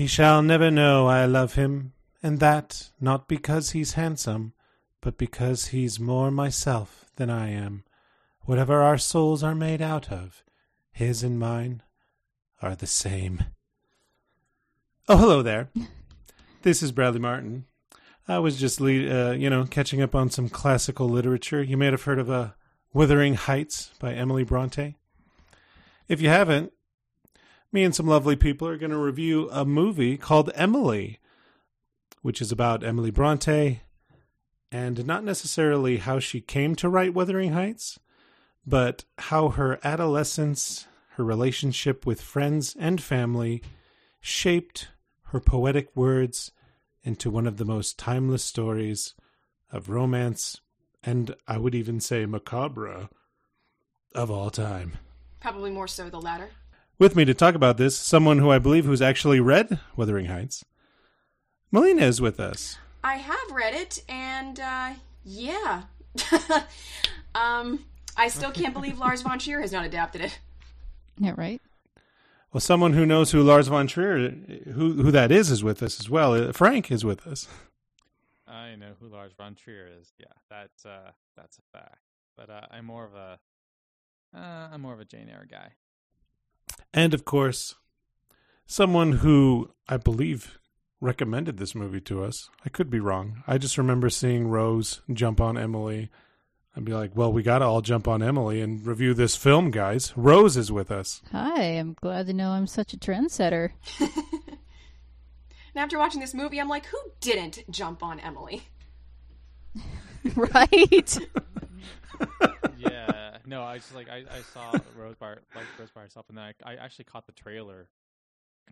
He shall never know I love him, and that not because he's handsome, but because he's more myself than I am. Whatever our souls are made out of, his and mine are the same. Oh, hello there. This is Bradley Martin. I was just, uh, you know, catching up on some classical literature. You may have heard of uh, Wuthering Heights by Emily Bronte. If you haven't, me and some lovely people are going to review a movie called Emily, which is about Emily Bronte and not necessarily how she came to write Wuthering Heights, but how her adolescence, her relationship with friends and family shaped her poetic words into one of the most timeless stories of romance and I would even say macabre of all time. Probably more so the latter. With me to talk about this, someone who I believe who's actually read Wuthering Heights. Melina is with us. I have read it, and uh, yeah, um, I still can't believe Lars von Trier has not adapted it. Yeah, right. Well, someone who knows who Lars von Trier, who who that is, is with us as well. Uh, Frank is with us. I know who Lars von Trier is. Yeah, that's uh, that's a fact. But uh, I'm more of a uh, I'm more of a Jane Eyre guy. And of course, someone who I believe recommended this movie to us. I could be wrong. I just remember seeing Rose jump on Emily. I'd be like, well, we got to all jump on Emily and review this film, guys. Rose is with us. Hi, I'm glad to know I'm such a trendsetter. and after watching this movie, I'm like, who didn't jump on Emily? right? yeah. No, I just like I, I saw Rose by like Rose by herself, and then I, I actually caught the trailer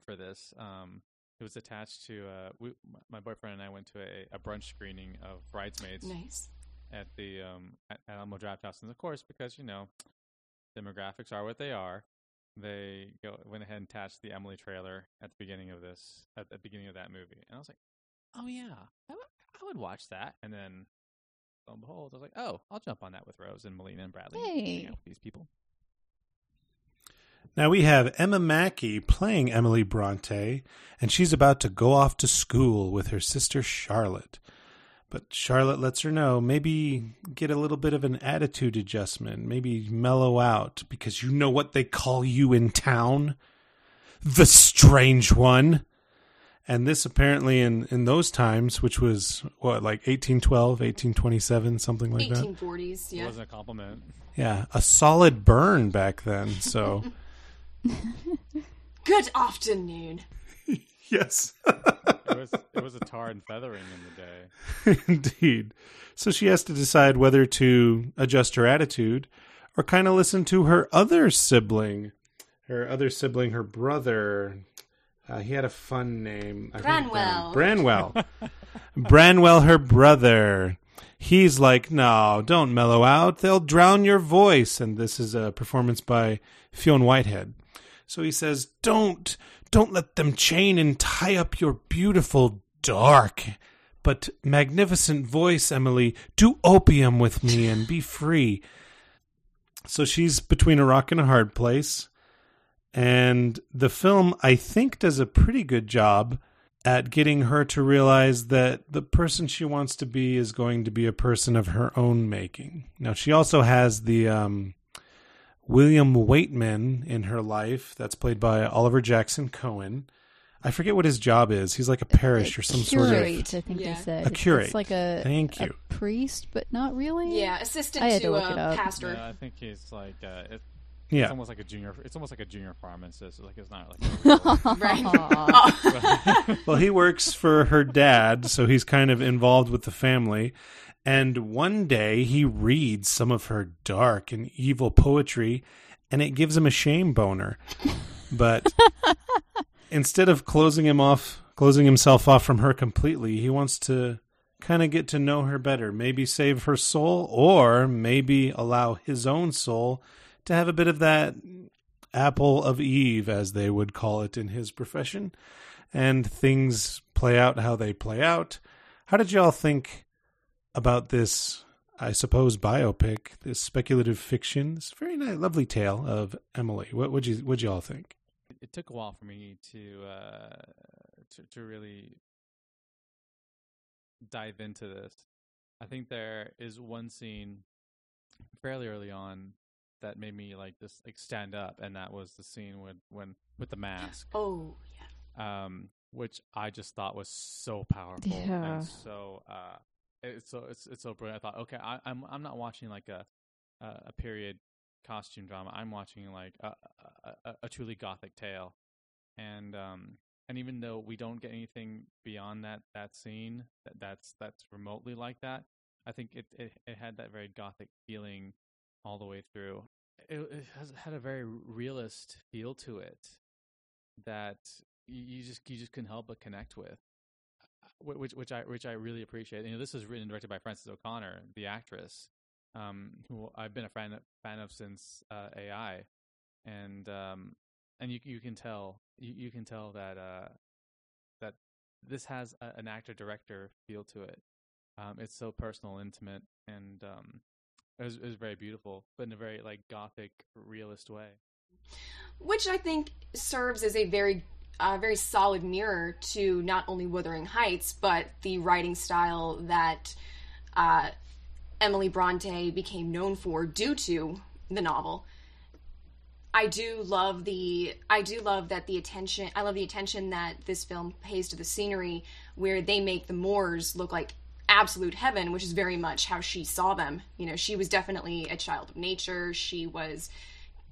for this. Um, it was attached to uh, we, my boyfriend and I went to a, a brunch screening of Bridesmaids. Nice. At the um at, Alamo Drafthouse, and of course, because you know demographics are what they are, they go went ahead and attached the Emily trailer at the beginning of this at the beginning of that movie, and I was like, oh yeah, I, w- I would watch that, and then lo and behold, I was like, oh, I'll jump on that with Rose and Melina and Bradley. Hey. You know, these people. Now we have Emma Mackey playing Emily Bronte, and she's about to go off to school with her sister Charlotte. But Charlotte lets her know maybe get a little bit of an attitude adjustment, maybe mellow out, because you know what they call you in town? The strange one. And this apparently in, in those times, which was what, like 1812, 1827, something like that? 1840s, It yeah. wasn't a compliment. Yeah, a solid burn back then. So, Good afternoon. yes. It was it was a tar and feathering in the day. Indeed. So she has to decide whether to adjust her attitude or kind of listen to her other sibling. Her other sibling, her brother. Uh, he had a fun name. I wrote it down. Branwell. Branwell. Branwell, her brother. He's like, no, don't mellow out. They'll drown your voice. And this is a performance by Fionn Whitehead. So he says, don't, don't let them chain and tie up your beautiful, dark, but magnificent voice, Emily. Do opium with me and be free. So she's between a rock and a hard place. And the film, I think, does a pretty good job at getting her to realize that the person she wants to be is going to be a person of her own making. Now, she also has the um, William Weightman in her life, that's played by Oliver Jackson Cohen. I forget what his job is. He's like a parish or some sort of. curate, I think Yeah. they said. A curate. It's like a, Thank a you. priest, but not really. Yeah, assistant I had to, to look a it up. pastor. Yeah, I think he's like uh, it, it's almost like a junior. It's almost like a junior pharmacist. Like it's not like. Right. Well, he works for her dad, so he's kind of involved with the family. And one day he reads some of her dark and evil poetry, and it gives him a shame boner. But instead of closing him off, closing himself off from her completely, he wants to kind of get to know her better, maybe save her soul, or maybe allow his own soul to have a bit of that apple of Eve, as they would call it in his profession and things play out how they play out. How did y'all think about this? I suppose biopic, this speculative fiction, this very nice, lovely tale of Emily. What would you would you all think? it, took a while for me to uh, to to really dive into this. I think there is one scene fairly early on that made me like just like stand up, and that was the scene with when with the mask, oh, yeah. um, which I just thought was so powerful Yeah. and so uh, it's so it's it's so brilliant. I thought, okay, I, I'm I'm not watching like a a, a period costume drama. I'm watching like a, a, a, a truly gothic tale, and um and even though we don't get anything beyond that that scene that that's that's remotely like that, I think it it, it had that very gothic feeling all the way through. It, it has had a very realist feel to it that you, just you just couldn't help but connect with. Which which I which I really appreciate. You know, this is written and directed by Frances O'Connor, the actress, um, who I've been a fan fan of since uh, AI, and um, and you you can tell you, you can tell that uh, that this has a, an actor director feel to it. Um, it's so personal, intimate, and um, it was it was very beautiful, but in a very like gothic, realist way. which I think serves as a very uh, very solid mirror to not only Wuthering Heights, but the writing style that uh, Emily Bronte became known for due to the novel. I do love the I do love that the attention I love the attention that this film pays to the scenery where they make the moors look like absolute heaven, which is very much how she saw them. You know, she was definitely a child of nature. She was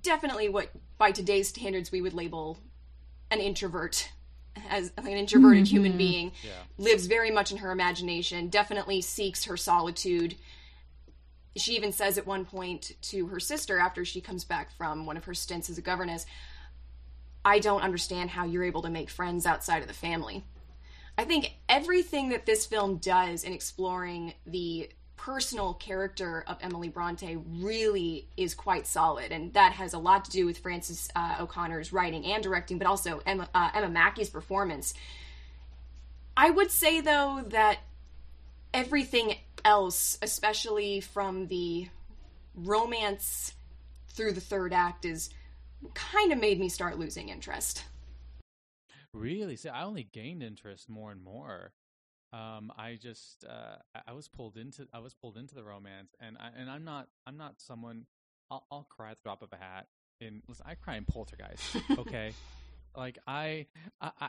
definitely what by today's standards we would label an introvert as an introverted mm-hmm. human being Yeah. lives very much in her imagination definitely seeks her solitude she even says at one point to her sister after she comes back from one of her stints as a governess i don't understand how you're able to make friends outside of the family i think everything that this film does in exploring the personal character of Emily Bronte really is quite solid, and that has a lot to do with Frances uh, O'Connor's writing and directing, but also Emma, uh, Emma Mackey's performance. I would say though that everything else, especially from the romance through the third act, is kind of made me start losing interest. Really? See, I only gained interest more and more. Um, I just uh, I- I was pulled into I was pulled into the romance, and I, and I'm not I'm not someone I'll, I'll cry at the drop of a hat. In listen, I cry in Poltergeist. Okay, like I, I, I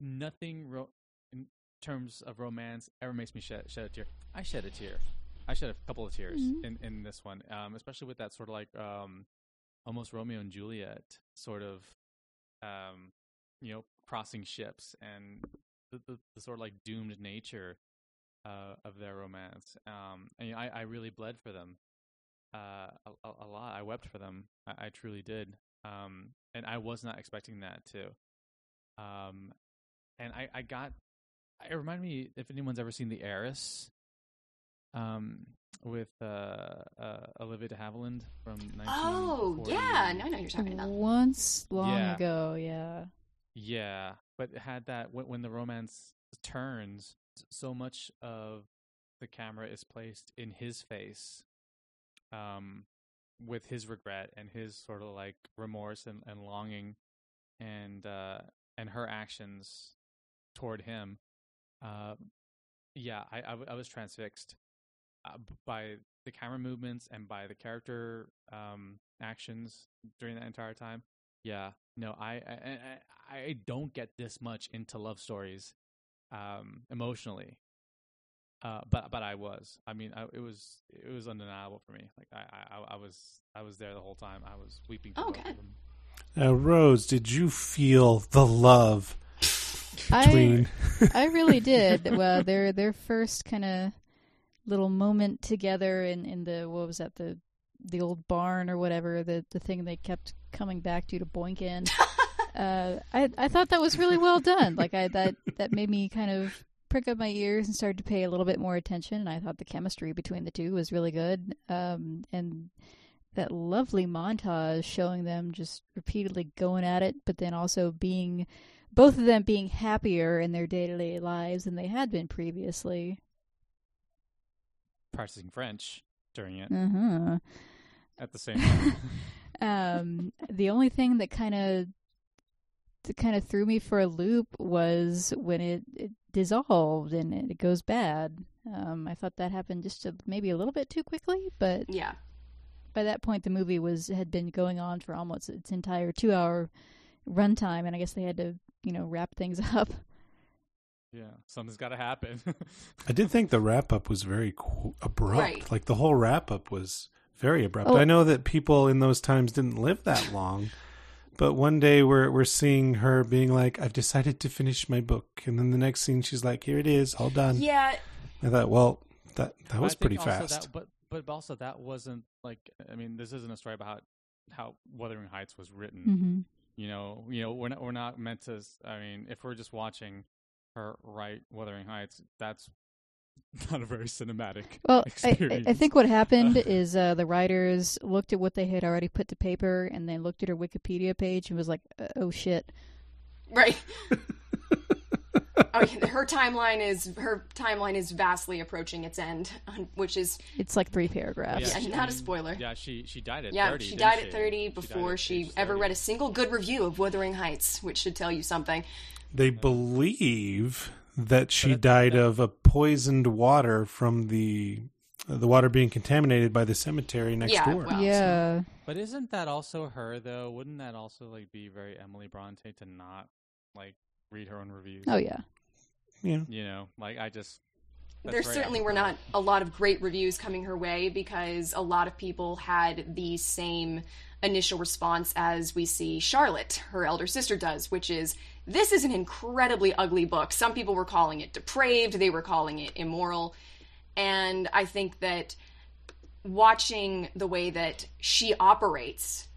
nothing ro- in terms of romance ever makes me shed shed a tear. I shed a tear. I shed a couple of tears Mhm. in in this one, um, especially with that sort of like um, almost Romeo and Juliet sort of um, you know, crossing ships and the, the, the sort of like doomed nature uh, of their romance. Um, and I, I really bled for them uh, a, a- a lot. I wept for them. I, I truly did. Um, and I was not expecting that too. Um, and I, I got. It reminded me if anyone's ever seen The Heiress. Um, with uh, uh, Olivia de Havilland from 1940. Oh, yeah, I know what you're talking about. Once long Yeah. ago, yeah. Yeah, but it had that when, when the romance turns, so much of the camera is placed in his face, um, with his regret and his sort of like remorse and, and longing, and uh, and her actions toward him. Uh, yeah, I, I, w- I was transfixed uh, by the camera movements and by the character um, actions during that entire time. Yeah, no, I I, I I don't get this much into love stories, um, emotionally. Uh, but but I was. I mean, I, it was it was undeniable for me. Like I, I I was I was there the whole time. I was weeping. For Okay. of. Now, Rose, did you feel the love between? I really did. Well, their their first kind of little moment together in in the what was that the the old barn or whatever the the thing they kept coming back to to boink in. uh, I I thought that was really well done. Like I that that made me kind of prick up my ears and started to pay a little bit more attention. And I thought the chemistry between the two was really good. Um, and that lovely montage showing them just repeatedly going at it, but then also being both of them being happier in their day to day lives than they had been previously. practicing French during it Uh at the same time. um, the only thing that kind of that kind of threw me for a loop was when it, it dissolved and it, it goes bad. Um, I thought that happened just a, maybe a little bit too quickly, but Yeah. by that point the movie was had been going on for almost its entire two hour runtime, and I guess they had to you know wrap things up. yeah, something's got to happen. I did think the wrap up was very qu- abrupt. Right. Like the whole wrap up was very abrupt. Oh. I know that people in those times didn't live that long, but one day we're we're seeing her being like, "I've decided to finish my book," and then the next scene she's like, "Here it is, all done." Yeah. I thought, well, that that was I think pretty also fast. That, but but also that wasn't like I mean this isn't a story about how, how Wuthering Heights was written. Mm-hmm. You know, you know we're not we're not meant to. I mean, if we're just watching her write Wuthering Heights, that's not a very cinematic. Well, I, I, I think what happened is uh, the writers looked at what they had already put to paper and they looked at her Wikipedia page and was like, uh, "Oh shit." Right. oh, yeah, her timeline is her timeline is vastly approaching its end, which is It's like three paragraphs. Yeah, she- not a spoiler. Yeah, she she died at yeah. 30. she didn't died she? at thirty died before at she age ever 30. read a single good review of Wuthering Heights, which should tell you something. They believe that she died of a poisoned water from the the water being contaminated by the cemetery next Yeah, door. well- Yeah. But isn't that also her though? Wouldn't that also like be very Emily Bronte to not like read her own reviews? Oh yeah. yeah. You know, like I just there very certainly were not a lot of great reviews coming her way because a lot of people had the same initial response as we see Charlotte, her elder sister, does, which is this is an incredibly ugly book. Some people were calling it depraved, they were calling it immoral. And I think that watching the way that she operates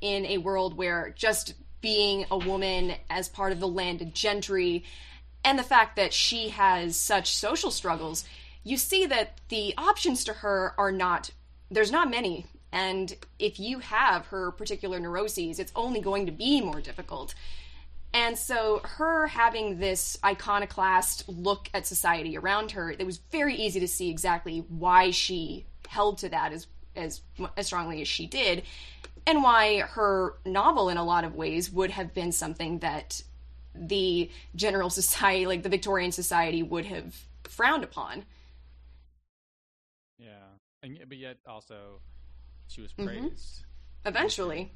in a world where just being a woman as part of the landed gentry and the fact that she has such social struggles, you see that the options to her are not, there's not many. And if you have her particular neuroses, it's only going to be more difficult. And so, her having this iconoclast look at society around her, it was very easy to see exactly why she held to that as as as strongly as she did, and why her novel, in a lot of ways, would have been something that the general society, like the Victorian society, would have frowned upon. Yeah, and but yet also she was Mhm. praised Eventually,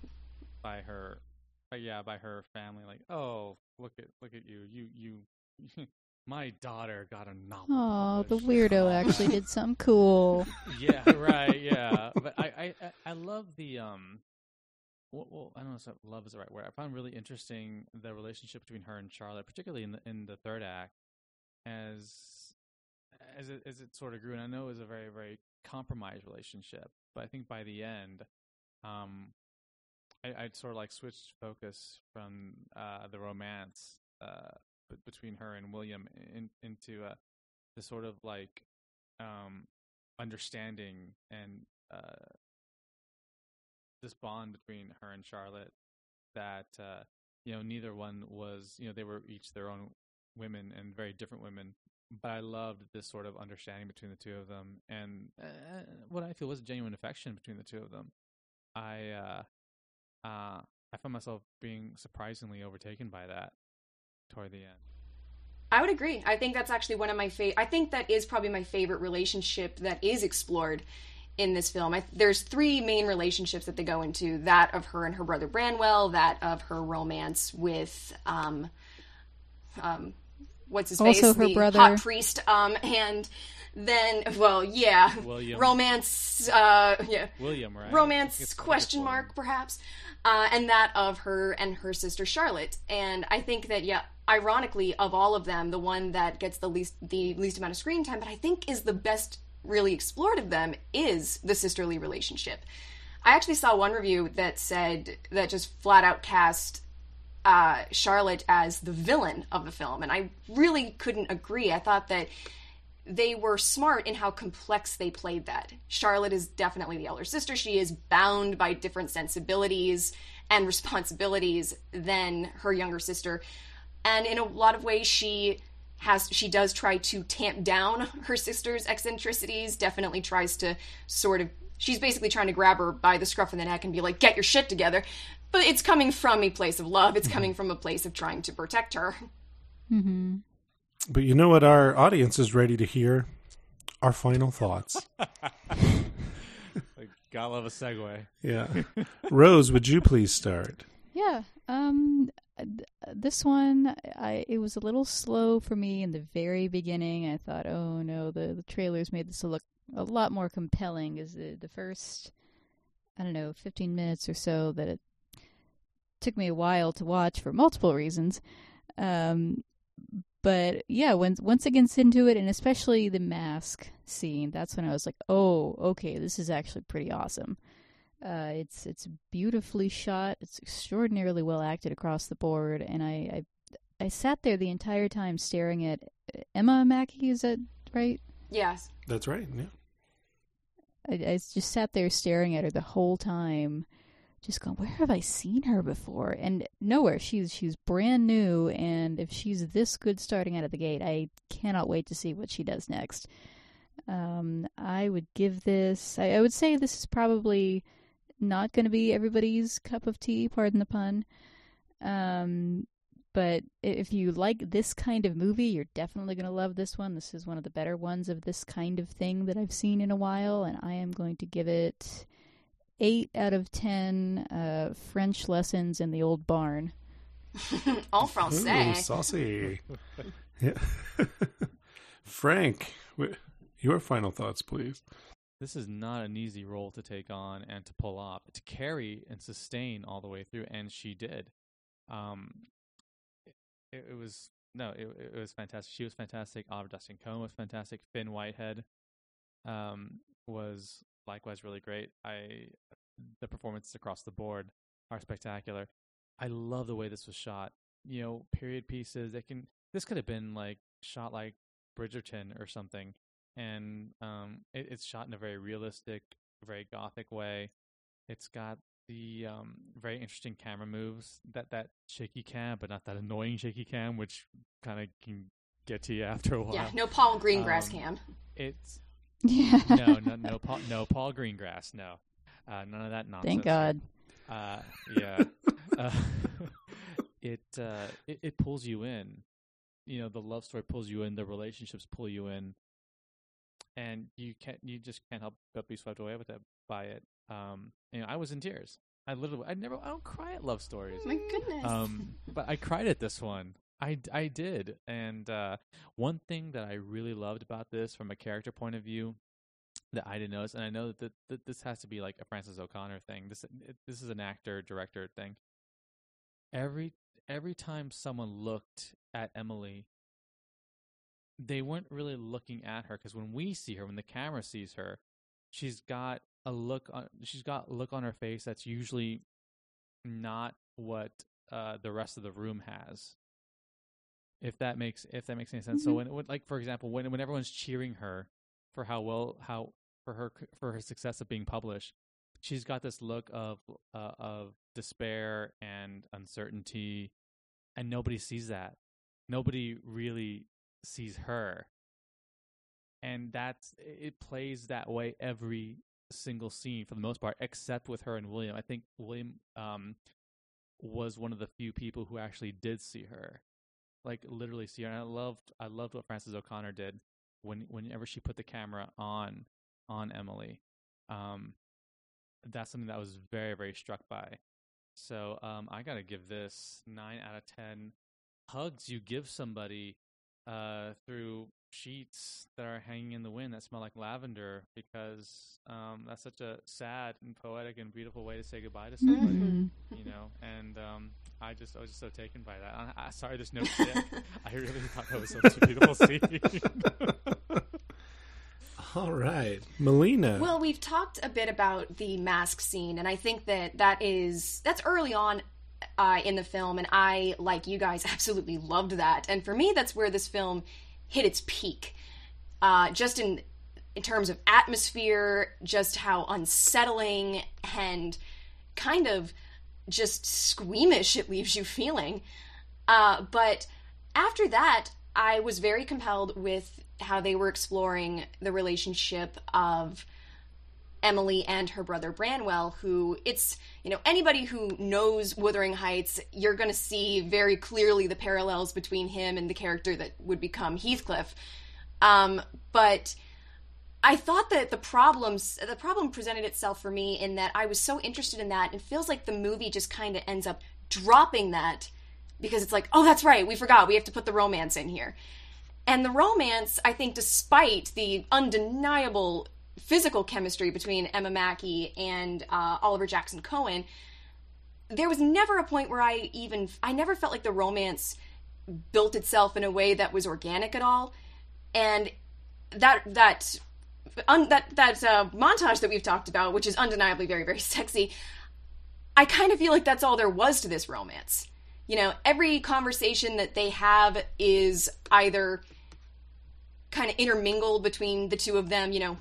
by her, uh, yeah, by her family. Like, oh, look at look at you, you you, my daughter got a novel. Oh, the weirdo actually did something cool. yeah, right. Yeah, but I, I, I- I love the um. Well, well, I don't know if love is the right word. I found really interesting the relationship between her and Charlotte, particularly in the in the third act, as as it as it sort of grew. And I know it was a very very compromised relationship, but I think by the end, um, I, I'd sort of like switched focus from uh the romance uh b- between her and William in, into uh the sort of like um understanding and uh, this bond between her and Charlotte that uh, you know neither one was you know they were each their own women and very different women but I loved this sort of understanding between the two of them and uh, what I feel was genuine affection between the two of them I uh, uh, I found myself being surprisingly overtaken by that toward the end I would agree. I think that's actually one of my favorite. I think that is probably my favorite relationship that is explored in this film. I, there's three main relationships that they go into: that of her and her brother Branwell, that of her romance with um, um, what's his Also face, her the brother. hot priest, um, and then well, yeah, William. romance, uh, yeah, William, right? romance question it's mark perhaps uh, and that of her and her sister charlotte and i think that yeah ironically of all of them the one that gets the least the least amount of screen time but i think is the best really explored of them is the sisterly relationship i actually saw one review that said that just flat out cast uh, charlotte as the villain of the film and i really couldn't agree i thought that they were smart in how complex they played that. Charlotte is definitely the elder sister. She is bound by different sensibilities and responsibilities than her younger sister. And in a lot of ways she has she does try to tamp down her sister's eccentricities, definitely tries to sort of she's basically trying to grab her by the scruff of the neck and be like, "Get your shit together." But it's coming from a place of love. It's coming from a place of trying to protect her. Mm-hmm. But you know what our audience is ready to hear? Our final thoughts. Like, gotta love a segue. Yeah. Rose, would you please start? Yeah. Um. This one, I it was a little slow for me in the very beginning. I thought, oh no, the the trailers made this look a lot more compelling. As the the first, I don't know, fifteen minutes or so that it took me a while to watch for multiple reasons. Um. But yeah, when once it gets into it, and especially the mask scene, that's when I was like, "Oh, okay, this is actually pretty awesome." Uh, it's it's beautifully shot. It's extraordinarily well acted across the board, and I I, I sat there the entire time staring at Emma Mackey. Is that right? Yes. That's right. Yeah. I, I just sat there staring at her the whole time, just going, "Where have I seen her before?" And nowhere. She's she's brand new, and if she's this good starting out of the gate, I cannot wait to see what she does next. Um, I would give this. I, I would say this is probably not going to be everybody's cup of tea. Pardon the pun. Um, but if you like this kind of movie, you're definitely going to love this one. This is one of the better ones of this kind of thing that I've seen in a while, and I am going to give it eight out of ten uh, French lessons in the old barn. En Ooh, français. saucy. yeah. Frank, your final thoughts, please. This is not an easy role to take on and to pull off, to carry and sustain all the way through, and she did. Um, it, it was no, it, it was fantastic. She was fantastic. Oliver Dustin Cohen was fantastic. Fionn Whitehead um, was likewise really great. I the performances across the board are spectacular. I love the way this was shot. You know, period pieces. They can. This could have been like shot like Bridgerton or something, and um, it, it's shot in a very realistic, very gothic way. It's got the um, very interesting camera moves. That that shaky cam, but not that annoying shaky cam, which kind of can get to you after a while. Yeah, no Paul Greengrass Um, cam. It's Yeah. no, no, no, Paul, no Paul Greengrass. No, uh, none of that nonsense. Thank God. Uh, yeah. uh, it, uh, it it pulls you in. You know, the love story pulls you in. The relationships pull you in, and you can't. You just can't help but be swept away with it by it. Um, you know, I was in tears. I literally, I never, I don't cry at love stories. My goodness. Um, but I cried at this one. I, I did. And uh, one thing that I really loved about this from a character point of view that I didn't notice, and I know that, that this has to be like a Frances O'Connor thing. This this is an actor director thing. Every every time someone looked at Emily, they weren't really looking at her because when we see her, when the camera sees her, she's got a look on she's got a look on her face that's usually not what uh, the rest of the room has. If that makes if that makes any sense. So Mhm. when, when like for example when when everyone's cheering her for how well how for her for her success of being published, she's got this look of uh, of despair and uncertainty, and nobody sees that. Nobody really sees her, and that's it plays that way every single scene for the most part, except with her and William. I think William um, was one of the few people who actually did see her, like literally see her. And I loved, I loved what Frances O'Connor did when whenever she put the camera on on Emily. Um, that's something that I was very very struck by. So um, I gotta give this nine out of ten hugs you give somebody uh, through sheets that are hanging in the wind that smell like lavender because um, that's such a sad and poetic and beautiful way to say goodbye to somebody. Mhm. You know, and um, I just I was just so taken by that. I, I, sorry, there's no stick. I really thought that was such a beautiful scene. All right, Melina. Well, we've talked a bit about the mask scene, and I think that that is that's early on uh, in the film, and I, like you guys, absolutely loved that. And for me, that's where this film hit its peak, uh, just in in terms of atmosphere, just how unsettling and kind of just squeamish it leaves you feeling. Uh, but after that, I was very compelled with how they were exploring the relationship of Emily and her brother Branwell, who it's, you know, anybody who knows Wuthering Heights, you're going to see very clearly the parallels between him and the character that would become Heathcliff. Um, but I thought that the problems, the problem presented itself for me in that I was so interested in that. It feels like the movie just kind of ends up dropping that because it's like, oh, that's right, we forgot, we have to put the romance in here. And the romance, I think, despite the undeniable physical chemistry between Emma Mackey and uh, Oliver Jackson Cohen, there was never a point where I even I never felt like the romance built itself in a way that was organic at all, and that that un, that that uh, montage that we've talked about, which is undeniably very very sexy, I kind of feel like that's all there was to this romance. You know, every conversation that they have is either kind of intermingled between the two of them, you know,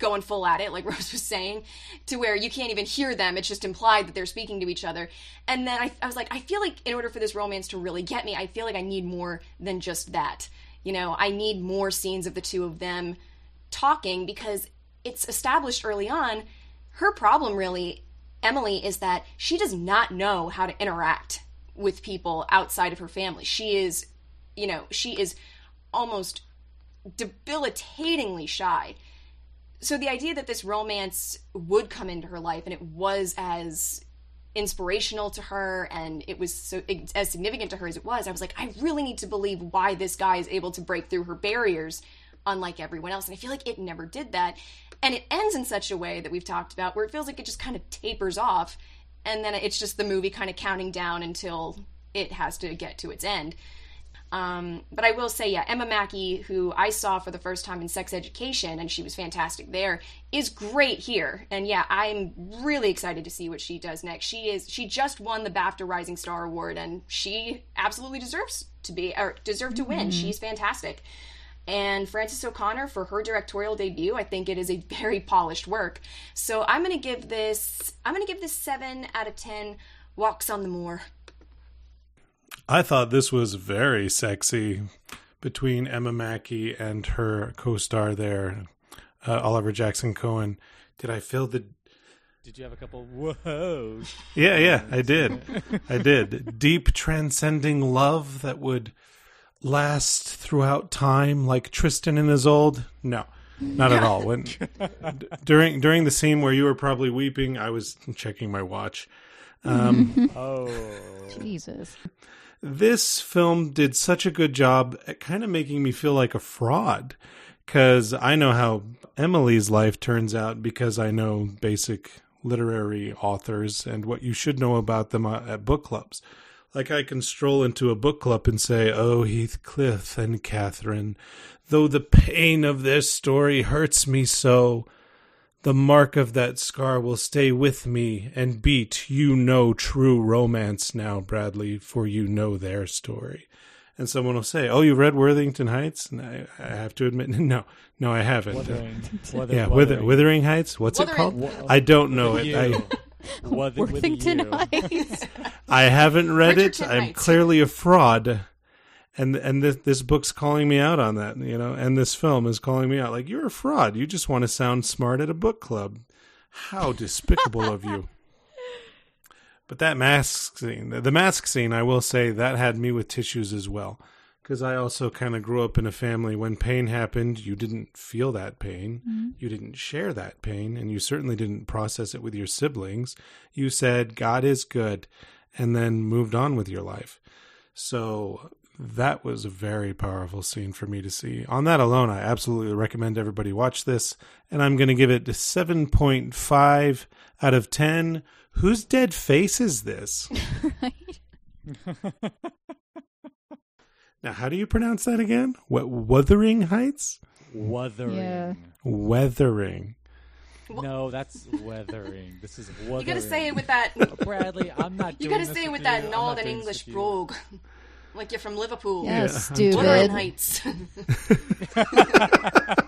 going full at it, like Rose was saying, to where you can't even hear them. It's just implied that they're speaking to each other. And then I, I was like, I feel like in order for this romance to really get me, I feel like I need more than just that. You know, I need more scenes of the two of them talking because it's established early on. Her problem, really, Emily, is that she does not know how to interact with people outside of her family. She is, you know, she is almost debilitatingly shy. So the idea that this romance would come into her life and it was as inspirational to her and it was so as significant to her as it was, I was like, I really need to believe why this guy is able to break through her barriers unlike everyone else. And I feel like it never did that. And it ends in such a way that we've talked about where it feels like it just kind of tapers off and then it's just the movie kind of counting down until it has to get to its end. Um, but I will say, yeah, Emma Mackey, who I saw for the first time in Sex Education, and she was fantastic there, is great here. And yeah, I'm really excited to see what she does next. She is she just won the BAFTA Rising Star Award, and she absolutely deserves to be or deserve to win. She's fantastic. And Frances O'Connor for her directorial debut, I think it is a very polished work. So I'm gonna give this I'm gonna give this seven out of ten walks on the moor. I thought this was very sexy between Emma Mackey and her co-star there, uh, Oliver Jackson Cohen. Did I feel the? Did you have a couple? Whoa! Yeah, yeah, I did. I did. Deep, transcending love that would last throughout time, like Tristan and Isolde. No, not at all. When during during the scene where you were probably weeping, I was checking my watch. Um, Oh, Jesus. this film did such a good job at kind of making me feel like a fraud because I know how Emily's life turns out because I know basic literary authors and what you should know about them uh, at book clubs. Like I can stroll into a book club and say, "Oh, Heathcliff and Catherine, though the pain of their story hurts me so." The mark of that scar will stay with me and beat. You know true romance now, Bradley, for you know their story. And someone will say, "Oh, you read Worthington Heights?" And I, I have to admit, no, no, I haven't. Wuthering, Uh, Wuther- yeah, Wither, Wuthering. Wuthering Heights. What's it Wuthering- called? I don't know it. You. I Worthington. Heights. I haven't read it. Bridgerton I'm Heights. clearly a fraud. And and this this book's calling me out on that, you know, and this film is calling me out like you're a fraud. You just want to sound smart at a book club. How despicable of you. But that mask scene, the, mask scene, I will say that had me with tissues as well. because I also kind of grew up in a family when pain happened, you didn't feel that pain. Mm-hmm. You didn't share that pain, and you certainly didn't process it with your siblings. You said, God is good, and then moved on with your life. So that was a very powerful scene for me to see. On that alone, I absolutely recommend everybody watch this, and I'm going to give it a 7.5 out of 10. Whose dead face is this? Now, how do you pronounce that again? What Wuthering Heights? Wuthering. Yeah. Weathering. No, that's weathering. This is wuthering. You gotta say it with that. Bradley, I'm not You doing gotta this say it with with that you. Northern English brogue, like you're from Liverpool. Yeah, Yeah, stupid. Wuthering Heights.